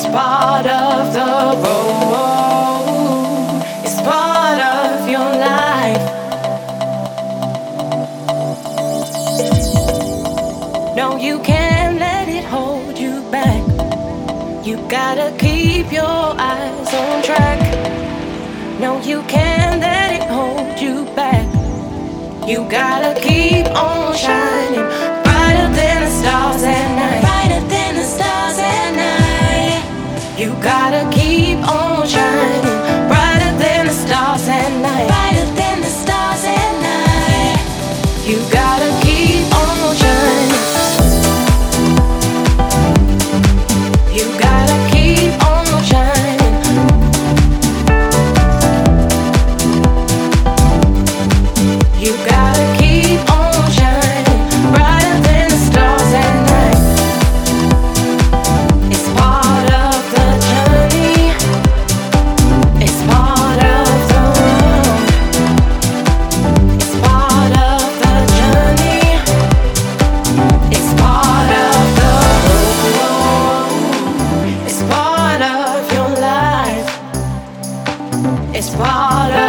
It's part of the road. It's part of your life. No, you can't let it hold you back. You gotta keep your eyes on track. No, you can't let it hold you back. You gotta keep on shining brighter than the stars You gotta keep on shining brighter than the stars at night. Brighter than the stars at night. You gotta keep on shining. You gotta keep on shining. You gotta keep It's part of